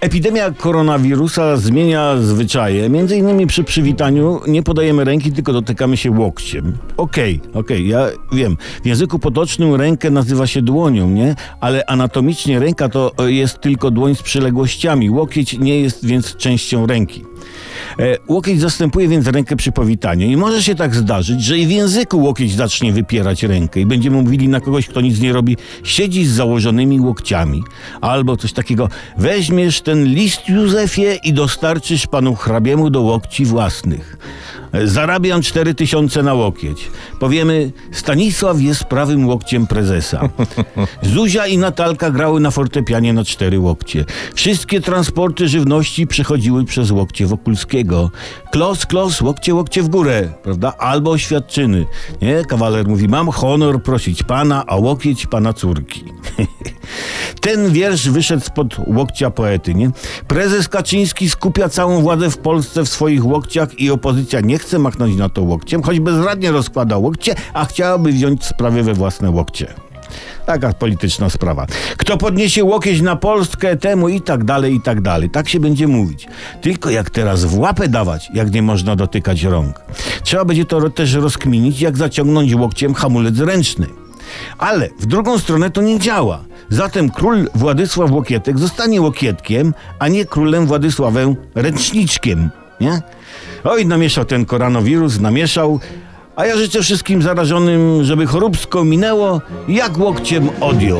Epidemia koronawirusa zmienia zwyczaje. Między innymi przy przywitaniu nie podajemy ręki, tylko dotykamy się łokciem. Okej, okej, ja wiem. W języku potocznym rękę nazywa się dłonią, nie? Ale anatomicznie ręka to jest tylko dłoń z przyległościami. Łokieć nie jest więc częścią ręki. E, łokieć zastępuje więc rękę przy powitaniu i może się tak zdarzyć, że i w języku łokieć zacznie wypierać rękę i będziemy mówili na kogoś, kto nic nie robi, siedzi z założonymi łokciami. Albo coś takiego, weźmiesz ten list Józefie i dostarczysz panu hrabiemu do łokci własnych. Zarabiam cztery tysiące na łokieć. Powiemy, Stanisław jest prawym łokciem prezesa. Zuzia i Natalka grały na fortepianie na cztery łokcie. Wszystkie transporty żywności przechodziły przez łokcie Wokulskiego. Klos, klos, łokcie, łokcie w górę, prawda? Albo oświadczyny. Nie? Kawaler mówi, mam honor prosić pana, a łokieć pana córki. Ten wiersz wyszedł spod łokcia poety, nie? Prezes Kaczyński skupia całą władzę w Polsce w swoich łokciach i opozycja nie chce machnąć na to łokciem, choć bezradnie rozkłada łokcie, a chciałaby wziąć sprawy we własne łokcie. Taka polityczna sprawa. Kto podniesie łokieć na Polskę, temu i tak dalej, i tak dalej. Tak się będzie mówić. Tylko jak teraz w łapę dawać, jak nie można dotykać rąk. Trzeba będzie to też rozkminić, jak zaciągnąć łokciem hamulec ręczny. Ale w drugą stronę to nie działa. Zatem król Władysław Łokietek zostanie Łokietkiem, a nie królem Władysławem Ręczniczkiem. Nie? Oj, namieszał ten koronawirus, namieszał. A ja życzę wszystkim zarażonym, żeby choróbsko minęło, jak łokciem odjął.